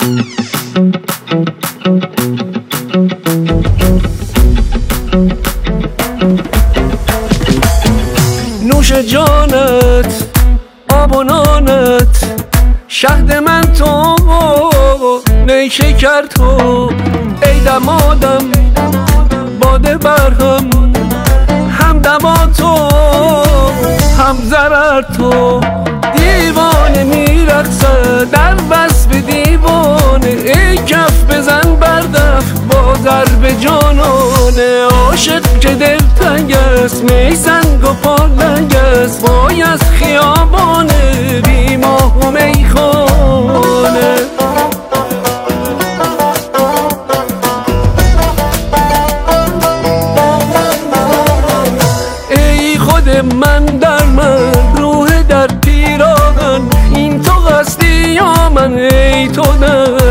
نوش جانت آب و نانت شهد من تو نیشکر تو. ای دمادم باده برهم هم دما تو هم زرر تو. دیوانه میرقصه در بس به دیوانه ای کف بزن بردف با ضرب جانانه. عاشق که دل تنگ است می سنگ و پالنگ است. وای از خیابانه بی ماه و میخانه. ای خود من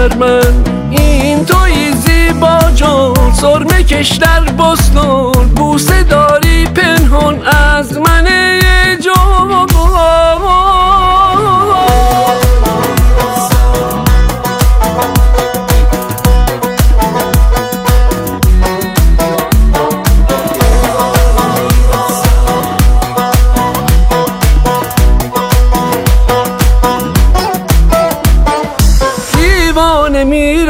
در من این توی زیبا جان سرمه کش در بستان. بوسه داری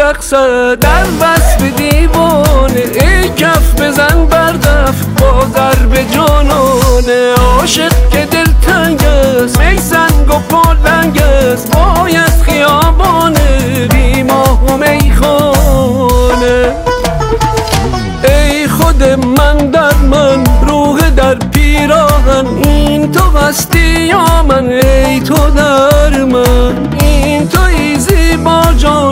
میرقصه در وصف دیوانه ای کف بزن بردف با ضرب جانانه. عاشق که دل تنگ است می سنگ و پالنگ است وای از خیابانه بی ماه و میخانه. ای خود من در من روح در پیراهن این تو هستی یا من؟ ای تو در من این توی زیبا جان.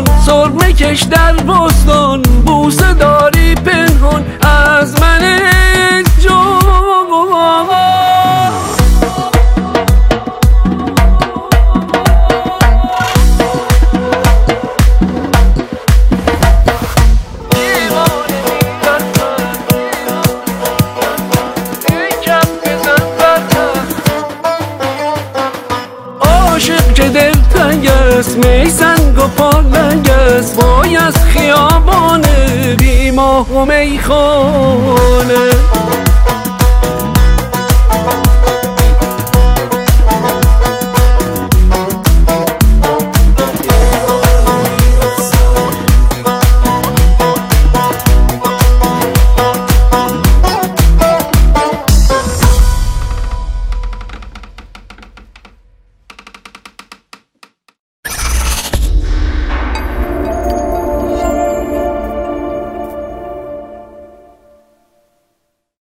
سرمه کش در بستان بوسه داری پنهان از من. عاشق که دل تنگ است پالنگ است وای از خیابان بی ماه و میخانه.